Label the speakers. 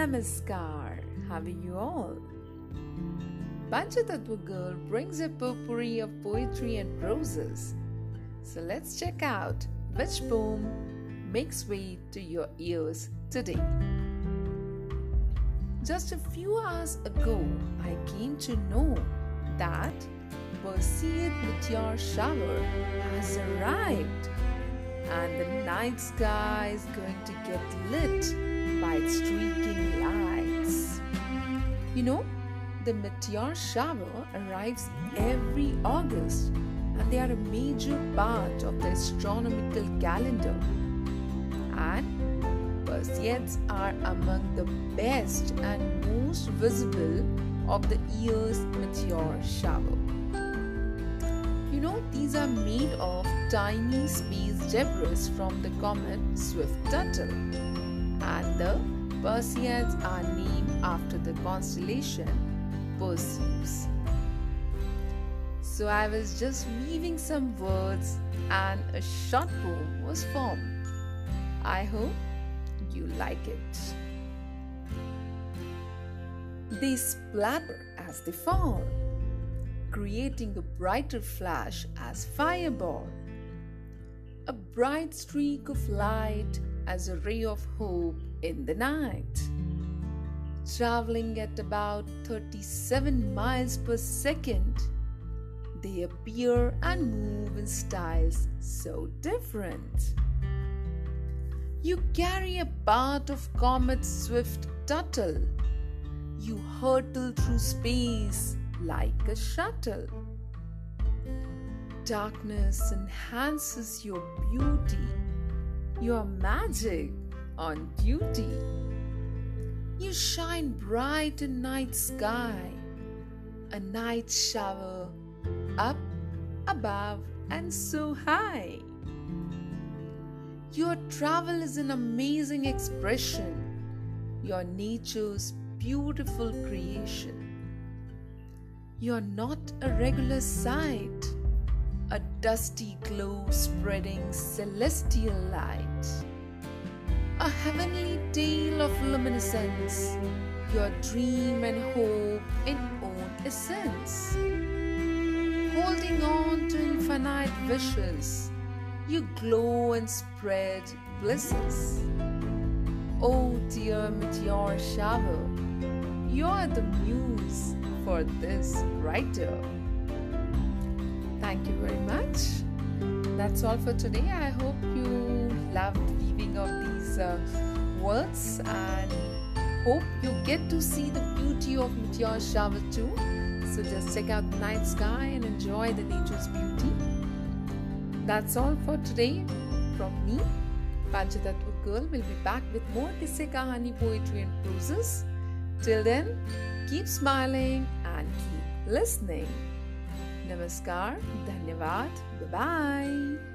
Speaker 1: Namaskar. How are you all? Panchatattva Girl brings a potpourri of poetry and roses. So let's check out which poem makes way to your ears today. Just a few hours ago, I came to know that Perseid meteor shower has arrived and the night sky is going to get lit by its streaking lights. You know, the meteor shower arrives every August and they are a major part of the astronomical calendar. And Perseids are among the best and most visible of the year's meteor shower. You know, these are made of tiny space debris from the comet Swift-Tuttle, and the Perseids are named after the constellation Perseus. So I was just weaving some words and a short poem was formed. I hope you like it. They splatter as they fall creating a brighter flash as fireball. A bright streak of light as a ray of hope in the night. Traveling at about 37 miles per second, they appear and move in styles so different. You carry a part of Comet Swift Tuttle. You hurtle through space like a shuttle. Darkness enhances your beauty, your magic on duty. You shine bright in night sky, a night shower up, above, and so high. Your travel is an amazing expression, your nature's beautiful creation. You're not a regular sight, a dusty glow spreading celestial light. A heavenly tale of luminescence, your dream and hope in own essence. Holding on to infinite wishes, you glow and spread blisses. Oh dear meteor shower, you're the muse for this writer. Thank you very much. That's all for today. I hope you loved weaving of these uh, words and hope you get to see the beauty of meteor shower too. So just check out the night sky and enjoy the nature's beauty. That's all for today from me. Panchatattva Girl will be back with more Kisse Kahani poetry and proses. Till then, keep smiling and keep listening. Namaskar, Dhanyavad, bye bye.